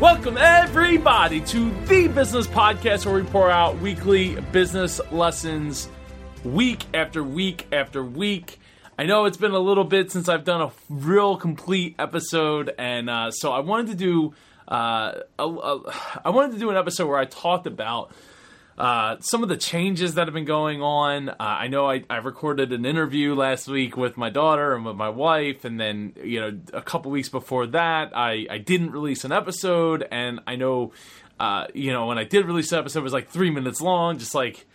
Welcome, everybody, to the business podcast where we pour out weekly business lessons week after week after week. I know it's been a little bit since I've done a real complete episode, and uh, so I wanted to do uh, a, a, I wanted to do an episode where I talked about uh, some of the changes that have been going on. Uh, I know I, I, recorded an interview last week with my daughter and with my wife, and then you know a couple weeks before that, I, I didn't release an episode, and I know uh, you know when I did release an episode, it was like three minutes long, just like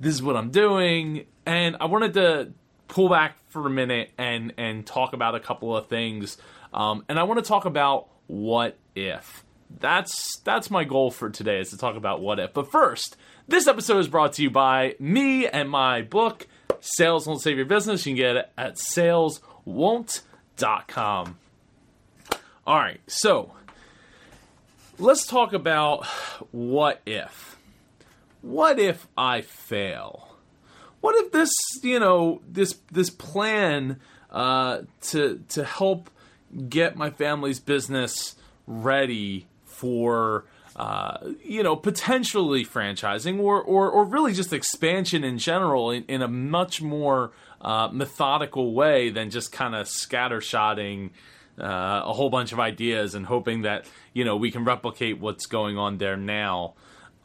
this is what I'm doing, and I wanted to pull back for a minute and and talk about a couple of things, um, and I want to talk about what if. That's that's my goal for today is to talk about what if. But first, this episode is brought to you by me and my book, Sales Won't Save Your Business. You can get it at saleswon't.com. All right, so let's talk about what if. What if I fail? What if this, you know, this this plan uh, to to help get my family's business ready for uh, you know, potentially franchising or, or, or really just expansion in general in, in a much more uh, methodical way than just kind of scattershotting uh, a whole bunch of ideas and hoping that, you know, we can replicate what's going on there now.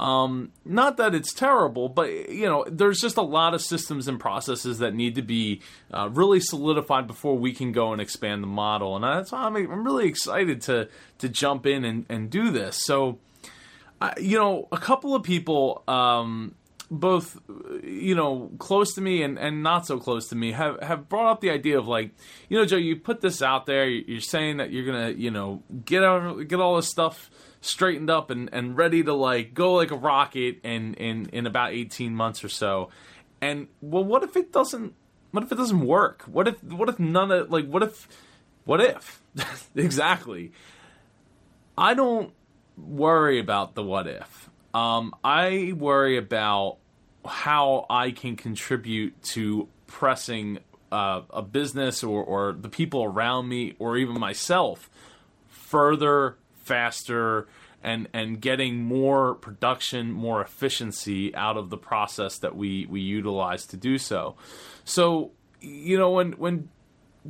Um, not that it's terrible, but you know, there's just a lot of systems and processes that need to be uh, really solidified before we can go and expand the model. And that's why I'm, I'm really excited to to jump in and, and do this. So, you know, a couple of people, um, both you know, close to me and, and not so close to me, have have brought up the idea of like, you know, Joe, you put this out there, you're saying that you're gonna, you know, get out, get all this stuff straightened up and, and ready to like go like a rocket in, in in about 18 months or so. And well, what if it doesn't? What if it doesn't work? What if what if none of like what if what if exactly? I don't worry about the what if. Um, I worry about how I can contribute to pressing uh, a business or, or the people around me or even myself further, faster, and and getting more production, more efficiency out of the process that we we utilize to do so. So you know when when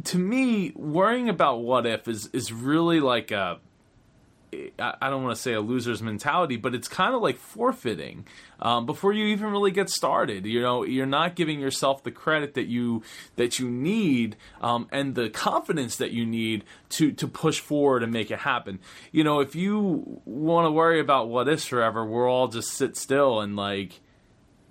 to me worrying about what if is is really like a I don't want to say a loser's mentality, but it's kind of like forfeiting um, before you even really get started. You know, you're not giving yourself the credit that you that you need um, and the confidence that you need to to push forward and make it happen. You know, if you want to worry about what is forever, we'll all just sit still and like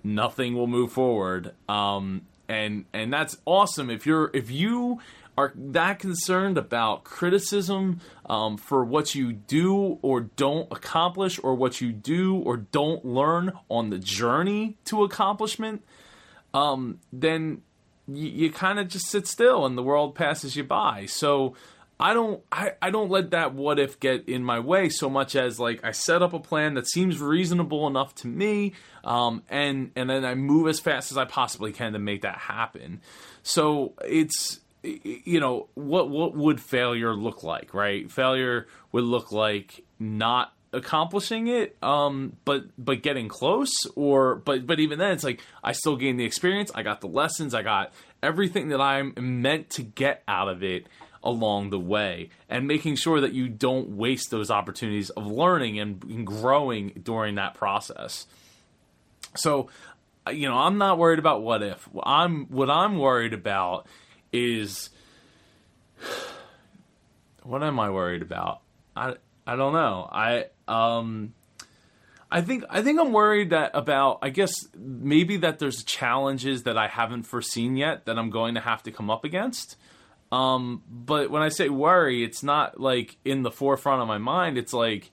nothing will move forward. Um, and and that's awesome if you're if you are that concerned about criticism um, for what you do or don't accomplish, or what you do or don't learn on the journey to accomplishment, um, then you, you kind of just sit still and the world passes you by. So I don't I, I don't let that what if get in my way so much as like I set up a plan that seems reasonable enough to me um, and and then I move as fast as I possibly can to make that happen. So it's you know what what would failure look like right? Failure would look like not accomplishing it um but but getting close or but but even then it's like i still gained the experience i got the lessons i got everything that i'm meant to get out of it along the way and making sure that you don't waste those opportunities of learning and, growing during that process. So you know i'm not worried about what if. I'm what i'm worried about is what am I worried about? I I don't know. I um I think I think I'm worried that about I guess maybe that there's challenges that I haven't foreseen yet that I'm going to have to come up against. Um, but when I say worry, it's not like in the forefront of my mind. It's like,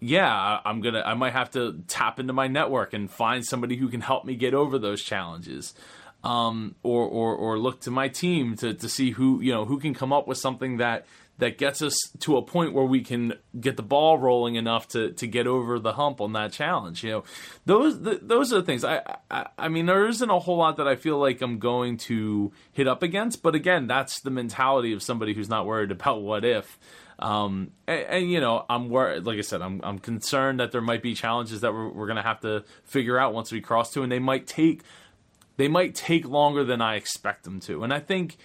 yeah, I'm gonna I might have to tap into my network and find somebody who can help me get over those challenges um, or, or or look to my team to, to see who you know who can come up with something that that gets us to a point where we can get the ball rolling enough to, to get over the hump on that challenge. You know, those the, those are the things. I, I I mean, there isn't a whole lot that I feel like I'm going to hit up against, but again, that's the mentality of somebody who's not worried about what if. Um, and, and, you know, I'm worried. Like I said, I'm I'm concerned that there might be challenges that we're, we're going to have to figure out once we cross to, and they might take they might take longer than I expect them to. And I think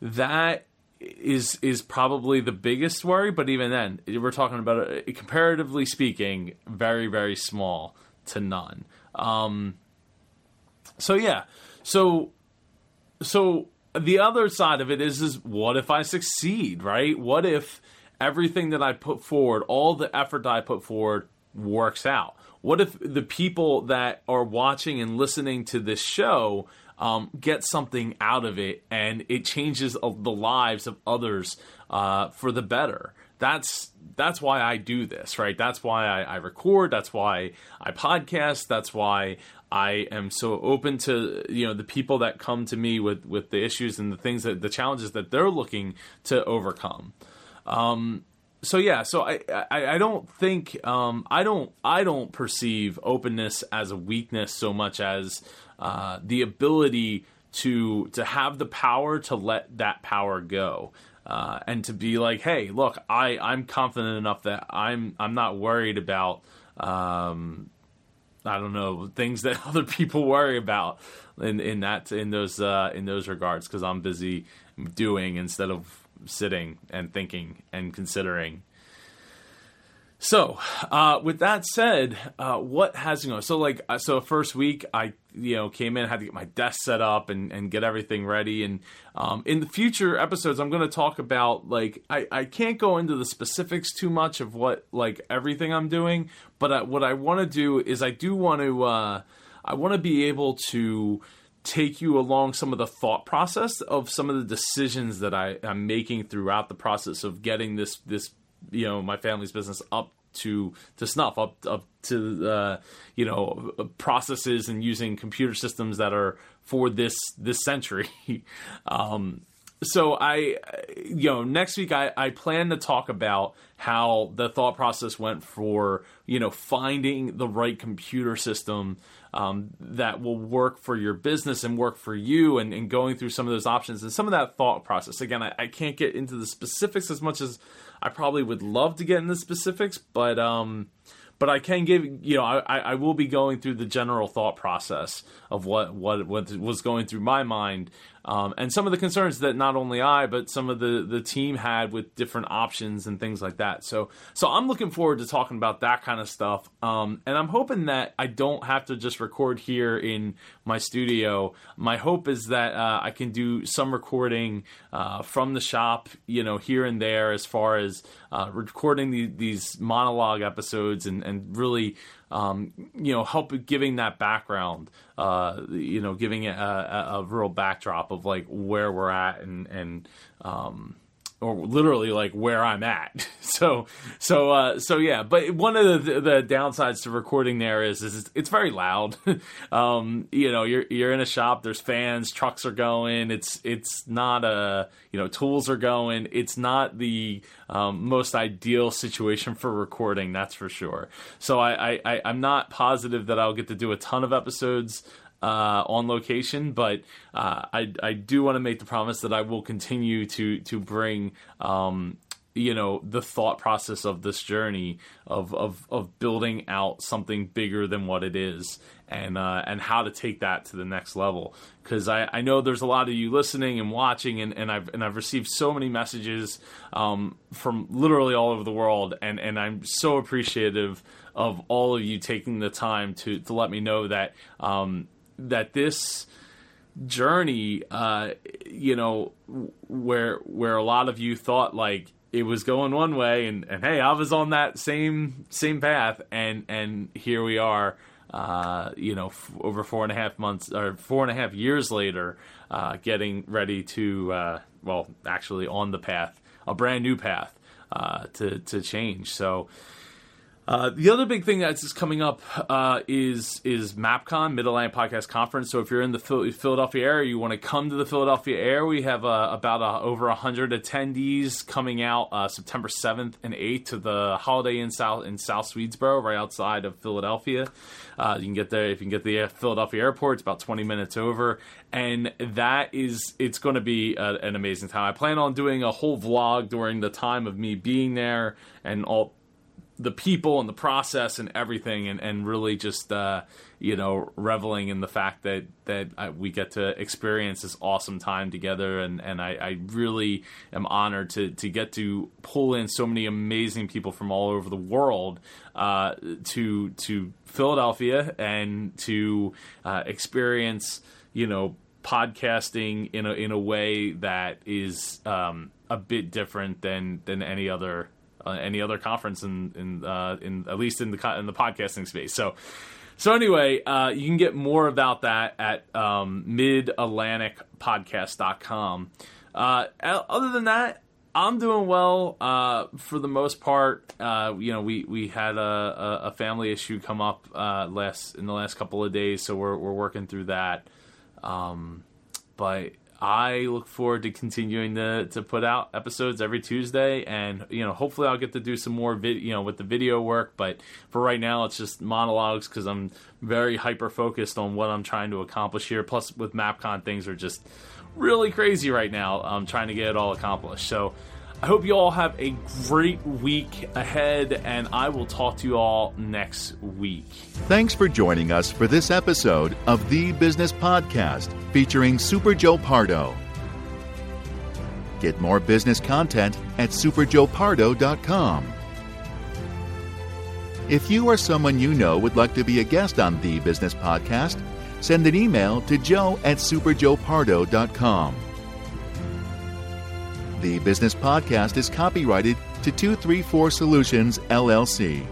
that is is probably the biggest worry. But even then, we're talking about a, comparatively speaking, very very small to none. Um, so yeah, so so the other side of it is is what if I succeed, right? What if everything that I put forward, all the effort that I put forward works out? What if the people that are watching and listening to this show um, get something out of it and it changes the lives of others uh, for the better? That's that's why I do this, right? That's why I, I record. That's why I podcast. That's why I am so open to you know the people that come to me with with the issues and the things that the challenges that they're looking to overcome. Um, so yeah, so I, I, I don't think um, I don't I don't perceive openness as a weakness so much as uh, the ability to to have the power to let that power go. Uh, and to be like, hey, look, I, I'm confident enough that I'm I'm not worried about um, I don't know things that other people worry about in in that in those uh, in those regards because I'm busy doing instead of sitting and thinking and considering. So, uh, with that said, uh, what has you know? So, like, uh, so first week, I you know came in, had to get my desk set up and and get everything ready. And um, in the future episodes, I'm going to talk about like I I can't go into the specifics too much of what like everything I'm doing, but I, what I want to do is I do want to uh, I want to be able to take you along some of the thought process of some of the decisions that I am making throughout the process of getting this this you know my family's business up to to snuff up up to uh, you know processes and using computer systems that are for this this century. um, so I, you know, next week I, I plan to talk about how the thought process went for you know finding the right computer system um, that will work for your business and work for you and, and, going through some of those options and some of that thought process. Again, I, I, can't get into the specifics as much as I probably would love to get into specifics, but um, but I can give you know I, I will be going through the general thought process of what what what was going through my mind um, and some of the concerns that not only I but some of the the team had with different options and things like that. So so I'm looking forward to talking about that kind of stuff. Um, and I'm hoping that I don't have to just record here in my studio. My hope is that uh, I can do some recording uh, from the shop, you know, here and there, as far as uh, recording the, these monologue episodes and and really um, you know, help giving that background, uh, you know, giving it a, a, real backdrop of like where we're at and and um, or literally like where I'm at. so so uh, so yeah. But one of the, the downsides to recording there is is it's very loud. um, you know, you're you're in a shop. There's fans, trucks are going. It's it's not a you know tools are going. It's not the um, most ideal situation for recording. That's for sure. So I, I I'm not positive that I'll get to do a ton of episodes uh, on location, but uh, I I do want to make the promise that I will continue to to bring um, you know the thought process of this journey of of of building out something bigger than what it is and uh, and how to take that to the next level. Because I, I know there's a lot of you listening and watching and, and I've and I've received so many messages um, from literally all over the world and and I'm so appreciative of all of you taking the time to to let me know that um, that this journey, uh, you know, where where a lot of you thought like it was going one way, and, and hey, I was on that same same path, and and here we are, uh, you know, f- over four and a half months or four and a half years later, uh, getting ready to, uh, well, actually on the path, a brand new path uh, to to change. So Uh, the other big thing that's coming up uh, is is MapCon Mid Atlantic Podcast Conference. So if you're in the Philadelphia area, you want to come to the Philadelphia area. We have uh, about uh, over hundred attendees coming out uh, September 7th and 8th to the Holiday Inn South in South Swedesboro, right outside of Philadelphia. Uh, you can get there if you can get the Philadelphia airport. It's about 20 minutes over, and that is it's going to be a, an amazing time. I plan on doing a whole vlog during the time of me being there and all the people and the process and everything, and, and really just uh, you know reveling in the fact that that I, we get to experience this awesome time together, and and I, I, really am honored to to get to pull in so many amazing people from all over the world uh, to to Philadelphia and to uh, experience you know podcasting in a in a way that is um, a bit different than than any other uh, any other conference in in uh, in at least in the in the podcasting space. So. So anyway, uh, you can get more about that at um, midatlanticpodcast.com. Uh, other than that, I'm doing well uh, for the most part. Uh, you know, we, we had a, a family issue come up uh, last in the last couple of days, so we're we're working through that. Um, but I look forward to continuing to, to put out episodes every Tuesday, and you know, hopefully, I'll get to do some more vid, you know, with the video work. But for right now, it's just monologues because I'm very hyper focused on what I'm trying to accomplish here. Plus, with MapCon, things are just really crazy right now. I'm trying to get it all accomplished. So I hope you all have a great week ahead, and I will talk to you all next week. Thanks for joining us for this episode of The Business Podcast featuring Super Joe Pardo. Get more business content at superjoepardo.com. If you or someone you know would like to be a guest on The Business Podcast, send an email to joe at superjoepardo.com. The Business Podcast is copyrighted to 234 Solutions, LLC.